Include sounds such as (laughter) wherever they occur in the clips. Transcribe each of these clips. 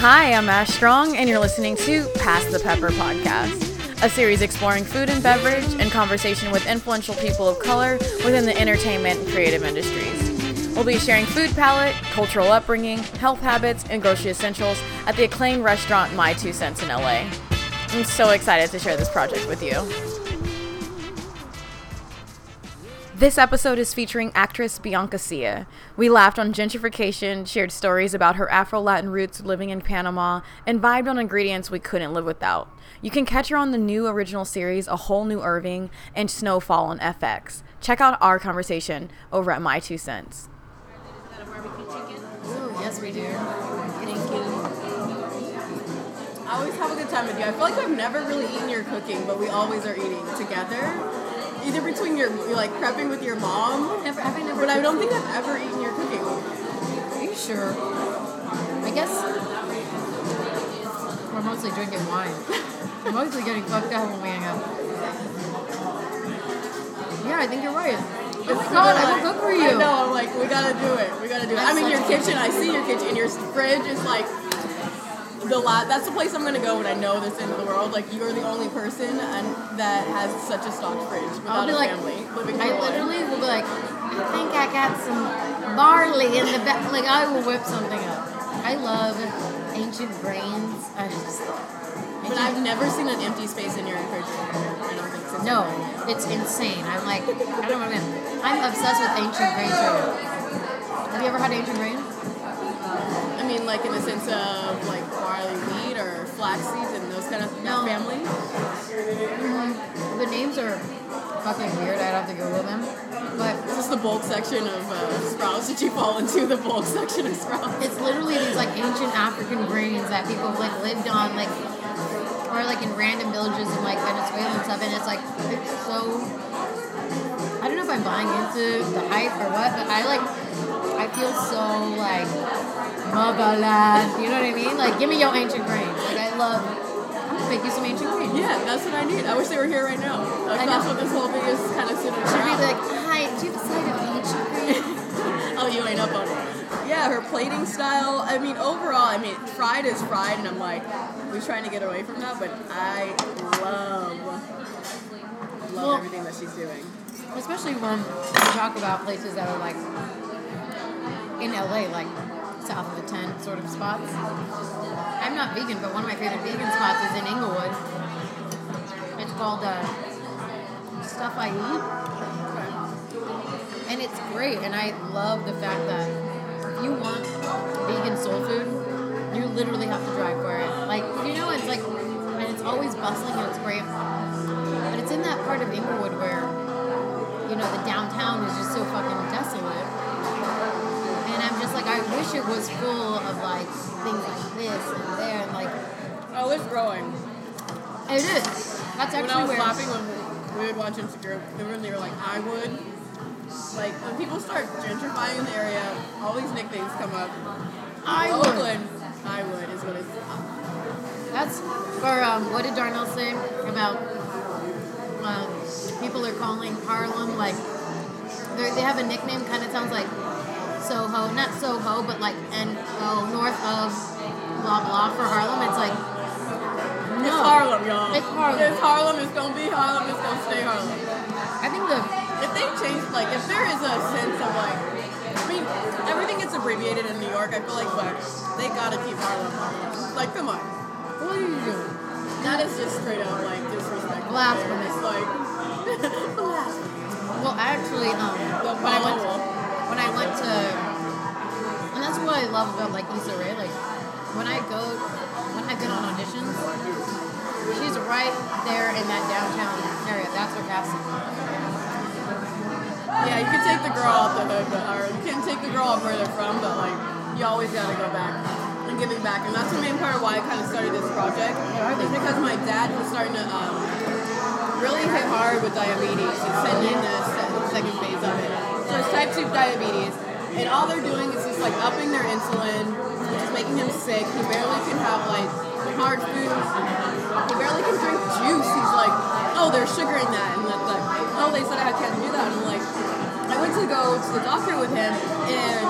Hi, I'm Ash Strong, and you're listening to Pass the Pepper podcast, a series exploring food and beverage and conversation with influential people of color within the entertainment and creative industries. We'll be sharing food palette, cultural upbringing, health habits, and grocery essentials at the acclaimed restaurant My Two Cents in LA. I'm so excited to share this project with you. This episode is featuring actress Bianca Sia. We laughed on gentrification, shared stories about her Afro Latin roots living in Panama, and vibed on ingredients we couldn't live without. You can catch her on the new original series A Whole New Irving and Snowfall on FX. Check out our conversation over at My Two Cents. Yes, we do. Thank you. I always have a good time with you. I feel like I've never really eaten your cooking, but we always are eating together. Either between your, like prepping with your mom, Never, have I never? but I don't think I've ever eaten your cooking. Are you sure? I guess we're mostly drinking wine. we're mostly getting fucked up when we hang out. Yeah, I think you're right. Oh, oh my god, I will cook for you. Know. I'm like, we gotta do it. We gotta do it. That's I mean, your kitchen. I see your kitchen, and your fridge is like the la- That's the place I'm gonna go when I know this end of the world. Like, you're the only person and that has such a stocked fridge without I'll be a like, family living I literally will be like, I think I got some barley in the back. Like, I will whip something up. I love ancient grains. I just. But I've never seen an empty space in your refrigerator. I don't think so. No, it's insane. I'm like, I don't know. I'm obsessed with ancient grains right now. Have you ever had ancient grains? Mean, like in the sense of like barley wheat or flax seeds and those kind of No. family. The names are fucking weird. I'd have to Google them. But Is this the bulk section of uh, sprouts? Did you fall into the bulk (laughs) section of sprouts? it's literally these like ancient African grains that people like lived on, like, or like in random villages in like Venezuela and stuff. And it's like, it's so. I don't know if I'm buying into the hype or what, but I like, I feel so like motherland. You know what I mean? Like, give me your ancient grains. Like, I love. I'm gonna make you some ancient grains. Yeah, that's what I need. I wish they were here right now. Like, I that's know. what this whole thing is kind of centered She'd be like, hi, do you have a side of ancient grains? (laughs) oh, you ain't up on it. Yeah, her plating style. I mean, overall, I mean, fried is fried, and I'm like, we're trying to get away from that, but I love, love Well- everything that she's doing. Especially when we talk about places that are like in LA, like south of the 10 sort of spots. I'm not vegan, but one of my favorite vegan spots is in Inglewood. It's called uh, Stuff I Eat. And it's great, and I love the fact that if you want vegan soul food, you literally have to drive for it. Like, you know, it's like, and it's always bustling and it's great. But it's in that part of Inglewood where, you know, the downtown is just so fucking desolate. Like, I wish it was full of like things like this and there, and like, Oh, it's growing. it is. That's actually when I was where. laughing when we would watch Instagram, they were, they were like, I would. Like, when people start gentrifying the area, all these nicknames come up. I would. I would, is what it's. That's or um, what did Darnell say about um, people are calling Harlem like they have a nickname kind of sounds like Soho, not Soho, but like and oh north of blah blah for Harlem. It's like It's no, Harlem, y'all. It's Harlem. It's Harlem, it's gonna be Harlem, it's gonna stay Harlem. I think the If they change, like, if there is a sense of, like, I mean, everything gets abbreviated in New York, I feel like, but they gotta keep Harlem Harlem. Like, come on. what are you doing? That is just straight up, like, disrespectful. Blasphemous. Like, blasphemous. Well, actually, um, The when I went Bible. When I went to, and that's what I love about like Issa Rae. Like when I go, when I've been on auditions, she's right there in that downtown area. That's her casting. Yeah, you can take the girl off the hood, but, or you can take the girl off where they're from, but, like, you always gotta go back and give it back. And that's the main part of why I kind of started this project, is because my dad was starting to, um, really hit hard with diabetes. He's sending in the second phase of it. It's type 2 diabetes. And all they're doing is just like upping their insulin, which is making him sick. He barely can have like hard foods. He barely can drink juice. He's like, oh, there's sugar in that. And that's like, oh, they said I can't do that. And I'm like, I went to go to the doctor with him, and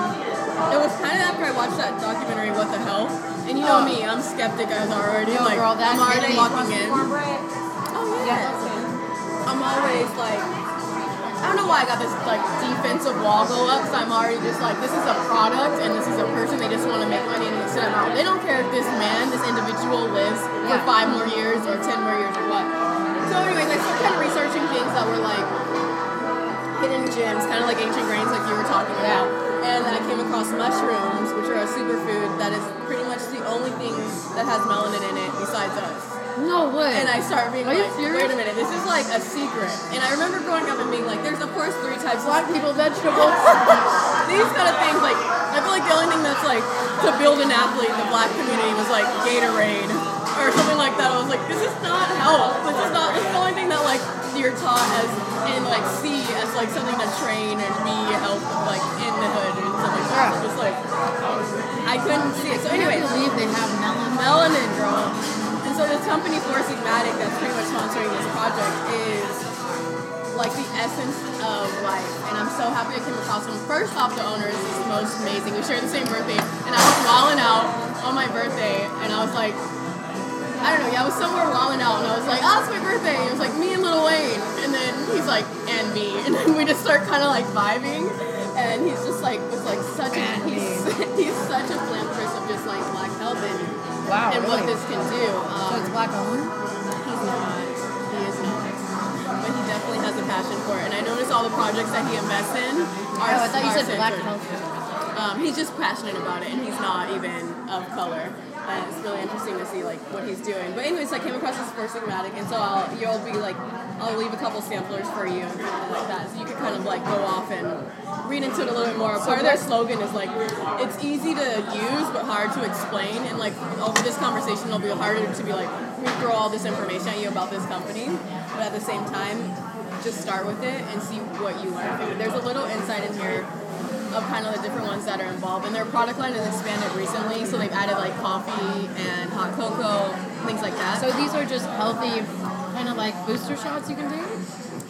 it was kind of after I watched that documentary, What the Health. And you know me, I'm skeptic as already. Yo, like girl, I'm already walking in. Oh Yeah, yeah. I'm always like, I don't know why I got this like defensive wall go up. Cause I'm already just like, this is a product and this is a person. They just want to make money and sit out. They don't care if this man, this individual, lives for five more years or ten more years or what. So, anyways, I started kind of researching things that were like hidden gems, kind of like ancient grains, like you were talking about. And then I came across mushrooms, which are a superfood that is pretty much the only thing that has melanin I start being Are like, wait a minute, this is like a secret. And I remember growing up and being like, there's of course three types of Black of people vegetables. (laughs) these kind of things. Like, I feel like the only thing that's like to build an athlete in the black community was like Gatorade or something like that. I was like, this is not health. This is not. This is the only thing that like you're taught as and like see as like something to train and be health like in the hood and stuff like that. So just like I couldn't see it. So I anyway, can't believe they have melon. melanin, girl. And so this company, Four Sigmatic, that's pretty much sponsoring this project, is like the essence of life. And I'm so happy I came across them. First off, the owner is just most amazing. We share the same birthday, and I was wilding out on my birthday, and I was like, I don't know, yeah, I was somewhere wilding out, and I was like, oh, it's my birthday. It was like me and Lil Wayne, and then he's like, and me, (laughs) and then we just start kind of like vibing, and he's just like was like such a he's, (laughs) he's such a philanthropist Wow, and what this can do. Um, So it's black owned. He's not. He is not. But he definitely has a passion for it. And I notice all the projects that he invests in are. Oh, I thought you said black centered. health. Um, he's just passionate about it, and he's not even of color. And it's really interesting to see like what he's doing. But anyways, I came across this Four Sigmatic, and so I'll you'll be like, I'll leave a couple samplers for you and something like that, so you can kind of like go off and read into it a little bit more. Part of their slogan is like, it's easy to use but hard to explain, and like over this conversation, it'll be harder to be like, we throw all this information at you about this company, but at the same time, just start with it and see what you learn. There's a little insight in here of kind of the different ones that are involved. And their product line has expanded recently, so they've added like coffee and hot cocoa, things like that. So these are just healthy, kind of like booster shots you can take.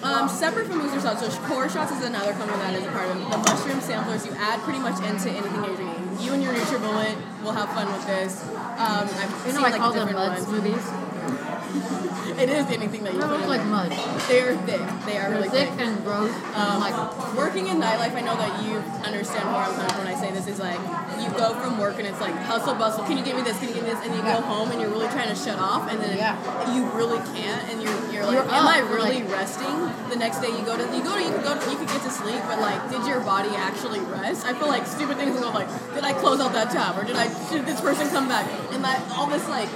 Um, separate from booster shots, so Core Shots is another company that is a part of it. The mushroom samplers you add pretty much into anything you're eating. You and your NutriBullet will have fun with this. Um, I've You know, I like call them different mud ones. smoothies. (laughs) It is anything that you put in like there. mud. They are thick. They are They're really thick thick. and gross. Um, like working in nightlife, I know that you understand where I'm coming from when I say this. Is like you go from work and it's like hustle bustle. Can you give me this? Can you give me this? And you go home and you're really trying to shut off, and then Yeah. you really can't, and you're you're like, You're am up, I really like- resting? The next day you go to you go to you could go you could get to sleep, but like, did your body actually rest? I feel like stupid things go like, did I close out that tab or did I did this person come back? And that all this like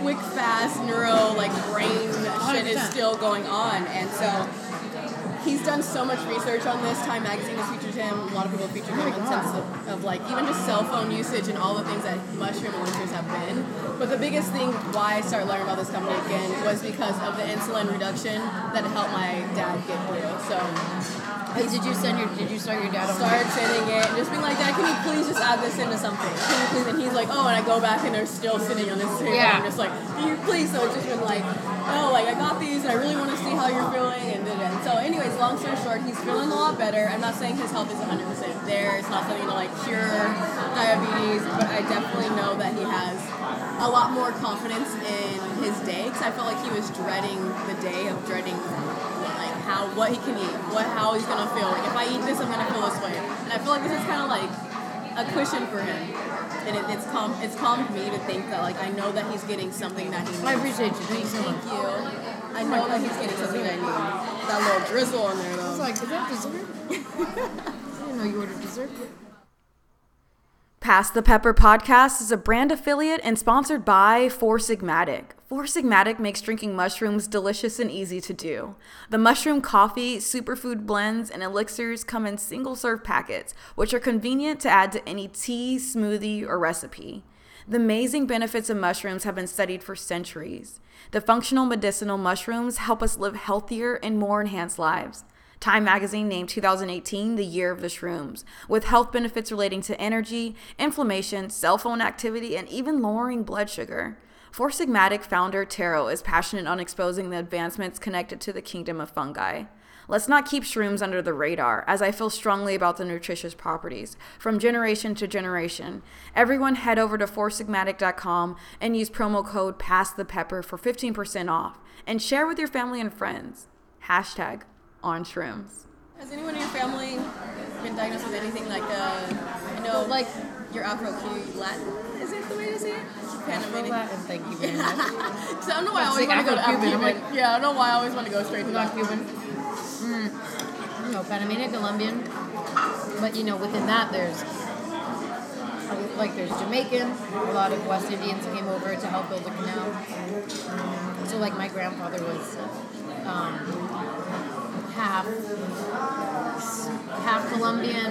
quick, fast neuro like brain shit is still going on, and so he's done so much research on this. Time Magazine has featured him. A lot of people have featured him in sense of, of like even just cell phone usage and all the things that mushroom elixirs have been. But the biggest thing why I started learning about this company again was because of the insulin reduction that helped my dad get through. So did you send your? Did you start your dad started sending it and just being like, Dad, can you please just add this into something? Can you please? And he's like, Oh, and I go back and they're still sitting on this table. Yeah. I'm just like, Can you please? So it's just been like, Oh, like I got these and I really want to see how you're feeling and it. So, anyways, long story short, he's feeling a lot better. I'm not saying his health is 100 percent there. It's not something to like cure diabetes, but I definitely know that he has a lot more confidence in his day because I felt like he was dreading the day of dreading like how what he can eat, what how he's gonna feel. Like if I eat this, I'm gonna feel this way. And I feel like this is kind of like a cushion for him. And it, it's calm. It's calmed me to think that like I know that he's getting something that he needs. I appreciate you. Thank you so Thank you. I know that he's getting something that I need. That little drizzle on there I was like, is that dessert? (laughs) I didn't know you ordered dessert. Pass the Pepper podcast is a brand affiliate and sponsored by Four Sigmatic. Four Sigmatic makes drinking mushrooms delicious and easy to do. The mushroom coffee, superfood blends, and elixirs come in single serve packets, which are convenient to add to any tea, smoothie, or recipe. The amazing benefits of mushrooms have been studied for centuries. The functional medicinal mushrooms help us live healthier and more enhanced lives. Time magazine named 2018 the year of the shrooms, with health benefits relating to energy, inflammation, cell phone activity, and even lowering blood sugar. Four Sigmatic founder Tero is passionate on exposing the advancements connected to the kingdom of fungi. Let's not keep shrooms under the radar, as I feel strongly about the nutritious properties from generation to generation. Everyone head over to foursigmatic.com and use promo code PASSTHEPEPPER for 15% off and share with your family and friends. Hashtag on shrooms. Has anyone in your family been diagnosed with anything like uh, I know Like- your Afro Latin? Is it the way to say it? Panamanian. Latin, thank you very much. (laughs) So I don't know why I always want to go to Afro-Cuban, I'm Yeah, I don't know why I always want to go straight to Not Cuban. Mm. No, Panamanian, Colombian. But you know, within that, there's like there's Jamaican. A lot of West Indians came over to help build the canal. So like my grandfather was um, half half Colombian,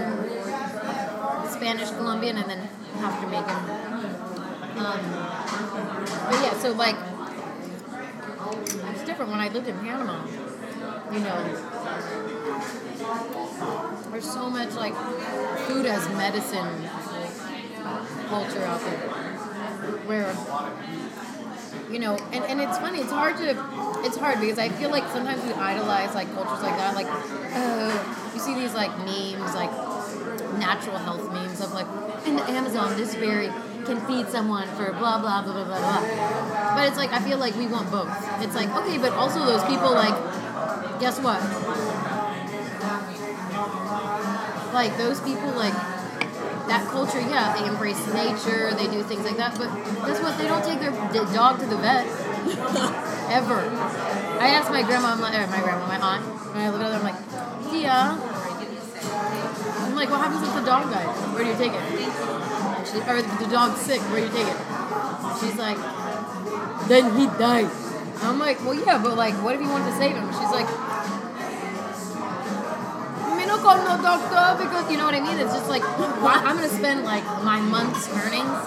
Spanish Colombian, and then half Jamaican. Um, but yeah, so like it's different when I lived in Panama. You know, there's so much like food as medicine culture out there, where you know, and, and it's funny. It's hard to, it's hard because I feel like sometimes we idolize like cultures like that. Like, oh, you see these like memes, like natural health memes of like in the Amazon, this berry can feed someone for blah blah blah blah blah blah. But it's like I feel like we want both. It's like okay, but also those people like, guess what? Like those people like that culture, yeah, they embrace nature, they do things like that. But guess what? They don't take their dog to the vet (laughs) ever. I asked my grandma, I'm like, or my grandma, my aunt, when I look at her, I'm like, yeah. I'm like, what happens if the dog dies? Where do you take it? She, or the dog's sick, where do you take it? She's like, then he dies. I'm like, well, yeah, but like, what if you wanted to save him? She's like, no call no doctor because you know what I mean. It's just like I'm gonna spend like my month's earnings.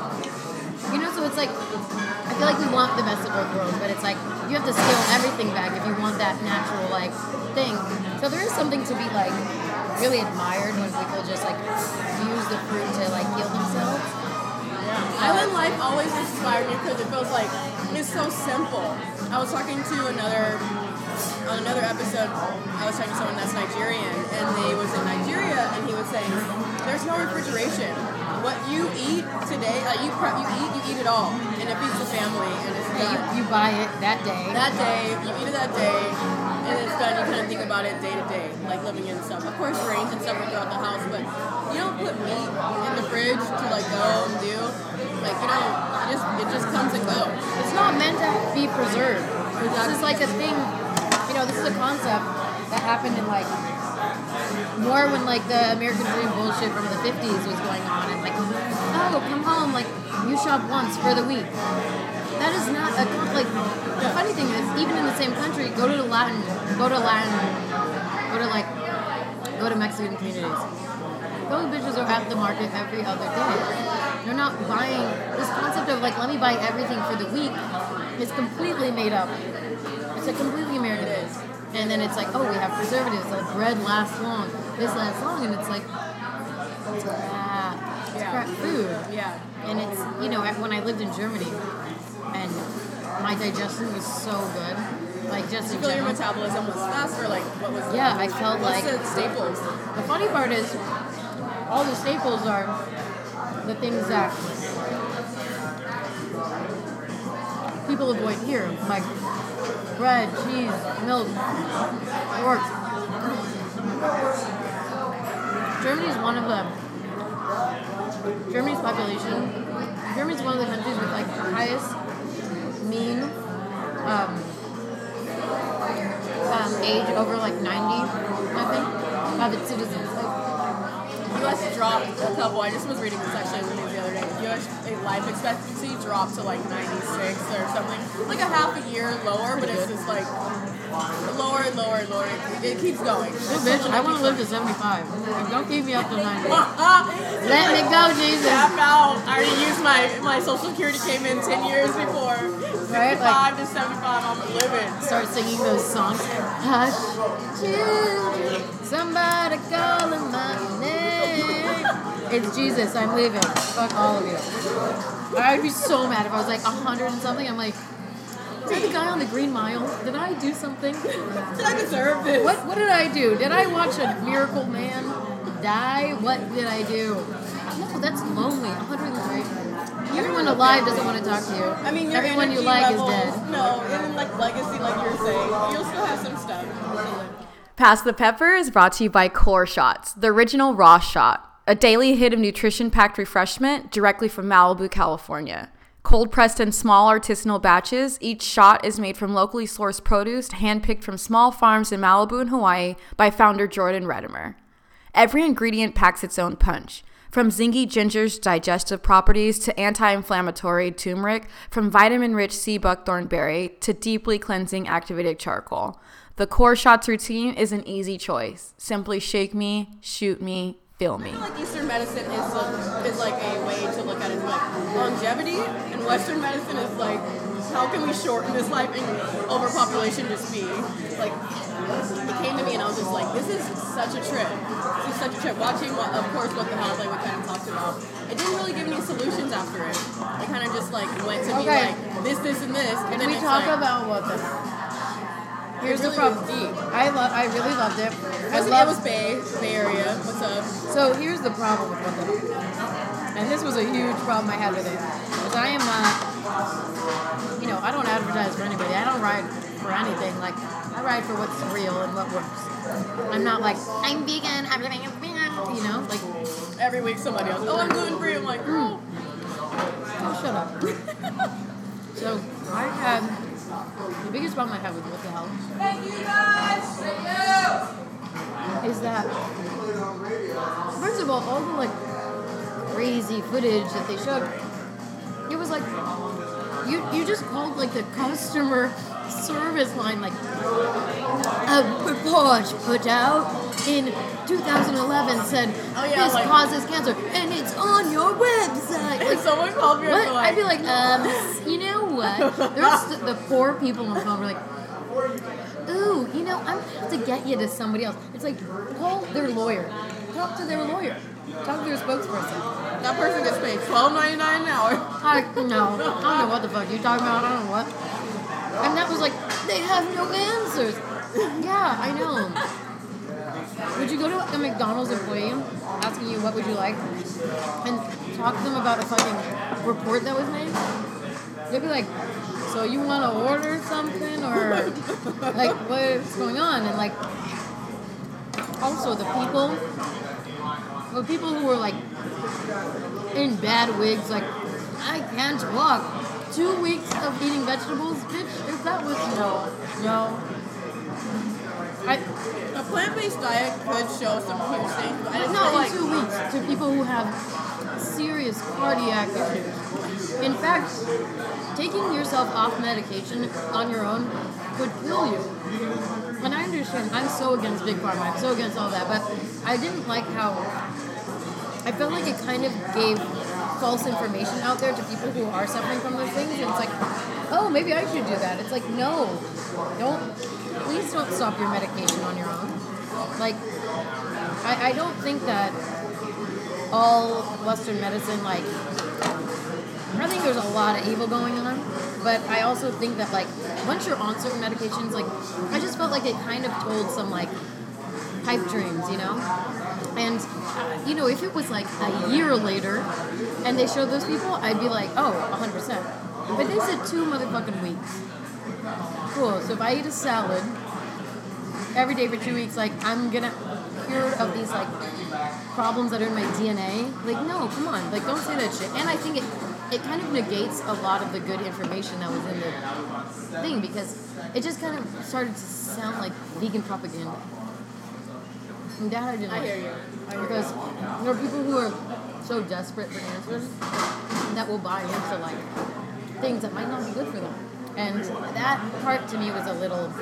You know, so it's like I feel like we want the best of both worlds, but it's like you have to scale everything back if you want that natural like thing. So there is something to be like really admired when people just like use the fruit to like heal themselves. Island life always inspired me because it feels like it's so simple. I was talking to another on another episode. I was talking to someone that's Nigerian, and they was in Nigeria, and he was saying there's no refrigeration. What you eat today, like you prep, you eat, you eat it all, and it feeds the family, and it's Yeah, done. you, you buy it that day. that day, you eat it that day, and it's done. You kind of think about it day to day, like living in stuff. Of course, grains and stuff are throughout the house, but you don't put meat in the fridge to like go and do. Like you know, it just it just comes and goes. It's not meant to be preserved. This is like a thing, you know, this is a concept that happened in like more when like the American Dream bullshit from the 50s was going on and like, oh, come home, like you shop once for the week. That is not a like the funny thing is even in the same country, go to the Latin, go to Latin, go to like, go to Mexican communities. Those bitches are at the market every other day. They're not buying this concept of like let me buy everything for the week is completely made up. It's a completely American thing. And then it's like, oh, we have preservatives. The bread lasts long. This lasts long, and it's like, it's crap. It's Yeah. crap food. Yeah. And it's you know when I lived in Germany, and my digestion was so good. Like just You feel your metabolism was faster. Like what was? Yeah, I felt what's like the staples. the funny part is, all the staples are the things that people avoid here, like bread, cheese, milk, pork. Germany's one of the Germany's population. Germany's one of the countries with like the highest mean um, um, age over like 90, I think, of its citizens. U.S. dropped a couple. I just was reading this actually the news the other day. U.S. life expectancy dropped to like 96 or something, like a half a year lower, but it's just like lower and lower and lower. It, keeps going. Bitch, I want to live to 75. Like, don't keep me up to 90. (laughs) Let me go, Jesus. Tap out. I already used my my social security came in 10 years before. 65 Right, like- to 75, I'm living. Start singing those songs. Hush, children, somebody calling my name. It's Jesus, I'm leaving. Fuck all of you. I'd be so mad if I was like 100 and something. I'm like, Is that the guy on the Green Mile? Did I do something? Did I deserve this? What what did I do? Did I watch a miracle man die? What did I do? No, that's lonely. 103. Everyone alive doesn't want to talk to you. I mean, your everyone you like level, is dead. No, and then like legacy, like you were saying, you'll still have some stuff. Pass the Pepper is brought to you by Core Shots, the original raw shot, a daily hit of nutrition packed refreshment directly from Malibu, California. Cold pressed in small artisanal batches, each shot is made from locally sourced produce handpicked from small farms in Malibu and Hawaii by founder Jordan Redimer. Every ingredient packs its own punch. From zingy ginger's digestive properties to anti inflammatory turmeric, from vitamin rich sea buckthorn berry to deeply cleansing activated charcoal. The Core Shots routine is an easy choice. Simply shake me, shoot me, feel me. I feel like Eastern medicine is like, is like a way to look at it like longevity, and Western medicine is like how can we shorten this life and overpopulation just be like. It came to me and I was just like, this is such a trip. This is such a trip. Watching, what, of course, what the health like we kind of talked about. It didn't really give me solutions after it. It kind of just like went to me like this, this, and this. And Can then we talk like, about what the? Here's really the problem. I love. I really loved it. It I was, it love. was Bay, Bay Area. What's up? So here's the problem with what the. And this was a huge problem I had with it. Because I am not. You know, I don't advertise for anybody. I don't ride for anything. Like I ride for what's real and what works. I'm not like I'm vegan. Everything is vegan. You know, like Every week somebody else. Oh, I'm gluten free. I'm like, girl. oh shut up. (laughs) so I had the biggest problem I have with what the health Thank you guys. is that first of all, all the like crazy footage that they showed, it was like you you just called like the customer service line like a report put out in 2011 said Oh, yeah, this like- causes cancer and it's on your website. If (laughs) Like, someone called me, I'd what? be like, I'd be like, um, you know what? There's the, poor people on the phone were like, ooh, you know, I'm gonna have to get you to somebody else. It's like, call their lawyer. Talk to their lawyer. Talk to their spokesperson. that person gets paid twelve ninety nine an hour. I, (laughs) no, I don't know what the fuck you're talking about. I don't know what. And that was like, they have no answers. Yeah, I know. Would you go to a McDonald's employee asking you what would you like and talk to them about a fucking report that was made? They'd be like, so you want to order something or (laughs) like what's going on? And like, also the people, the people who were like in bad wigs, like, I can't walk. Two weeks of eating vegetables, bitch. If that was no, no. I, A plant based diet could show some huge things, but I not in like two weeks to people who have serious cardiac issues. In fact, taking yourself off medication on your own could kill you. And I understand, I'm so against Big Pharma, I'm so against all that, but I didn't like how I felt like it kind of gave false information out there to people who are suffering from those things. And it's like, oh, maybe I should do that. It's like, no, don't, please don't stop your medication on your own. Like, I, I don't think that all Western medicine, like, I think there's a lot of evil going on, but I also think that, like, once you're on certain medications, like, I just felt like it kind of told some, like, pipe dreams, you know? And, uh, you know, if it was like a year later and they showed those people, I'd be like, oh, 100%. But they said two motherfucking weeks. Cool. So if I eat a salad every day for two weeks, like, I'm gonna cure of these, like, problems that are in my DNA. Like, no, come on. Like, don't say that shit. And I think it, it kind of negates a lot of the good information that was in the thing because it just kind of started to sound like vegan propaganda. And that I didn't I hear you. I hear Because there are people who are so desperate for answers that will buy into like things that might not be good for them. And that part to me was a little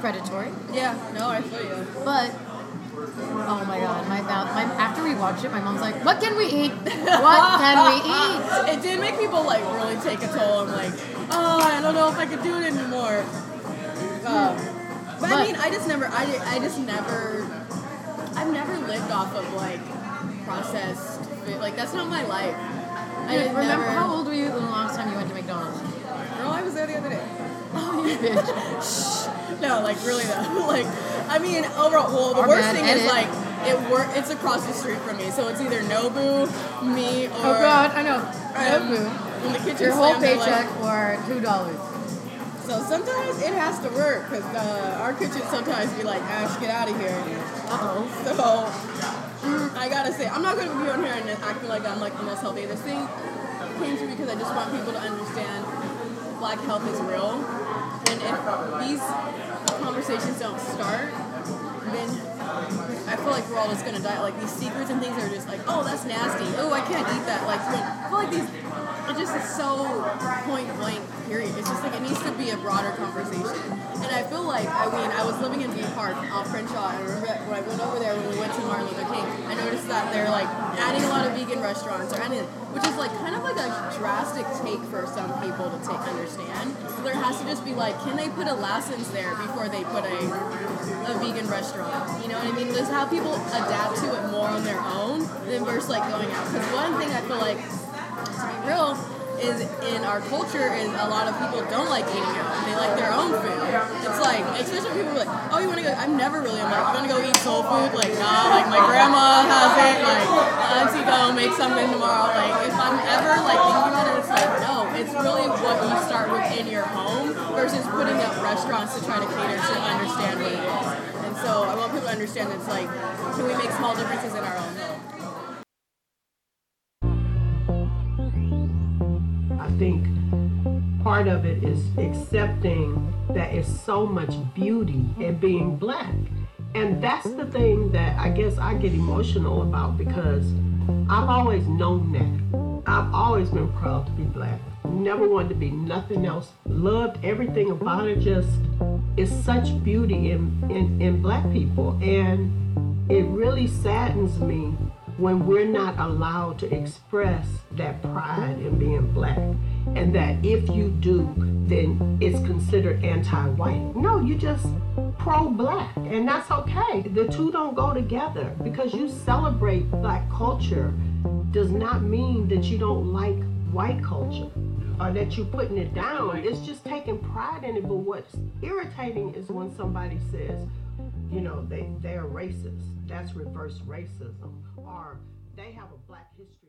predatory. Yeah, no, I feel you. But oh my god, my mouth my after we watched it, my mom's like, What can we eat? What can we (laughs) eat? It did make people like really take a toll. I'm like, oh, I don't know if I could do it anymore. Um, but, I mean, I just never, I, I just never, I've never lived off of like processed food. Like that's not my life. I remember never, how old were you the last time you went to McDonald's? Girl, I was there the other day. Oh, you bitch. (laughs) Shh No, like really though. (laughs) Like, I mean, overall, well, the Our worst thing edit. is like it work. It's across the street from me, so it's either Nobu, me, or Oh God, I know. um, No when the kitchen Your whole they're like- paycheck for two dollars. So sometimes it has to work because uh, our kitchen sometimes be like, Ash, get out of here. Uh oh. So mm, I gotta say, I'm not gonna be on here and acting like I'm like the most healthy. This thing came to me because I just want people to understand black health is real. And if these conversations don't start, all gonna die. Like these secrets and things are just like, oh, that's nasty. Oh, I can't eat that. Like feel like these. It just is so point blank. Period. It's just like it needs to be a broader conversation. And I feel like I mean I was living in Bee Park off Crenshaw, and I remember when I went over there when we went to Martin Luther King, I noticed that they're like adding a lot of vegan restaurants or adding, which is like kind of like a drastic take for some people to take understand. So there has to just be like, can they put a license there before they put a a vegan restaurant? You know what I mean? Just how people adapt to it more on their own than versus like going out. Because one thing I feel like to be real is in our culture is a lot of people don't like eating out. They like their own food. It's like, especially people are like, oh, you want to go? I'm never really. I'm like, you want to go eat soul food? Like, nah. Like my grandma has it. Like, auntie go make something tomorrow. Like, if I'm ever like thinking about it, it's like, no. It's really what you start with in your home versus putting up restaurants to try to cater to understand what it is. And so I want people to understand it's like, can we make small differences in our own home? Think part of it is accepting that it's so much beauty in being black. And that's the thing that I guess I get emotional about because I've always known that. I've always been proud to be black. Never wanted to be nothing else. Loved everything about it. Just it's such beauty in, in, in black people. And it really saddens me when we're not allowed to express that pride in being black. And that if you do then it's considered anti-white. No you just pro-black and that's okay. The two don't go together because you celebrate black culture does not mean that you don't like white culture or that you're putting it down. It's just taking pride in it. But what's irritating is when somebody says you know, they, they're racist. That's reverse racism. Or they have a black history.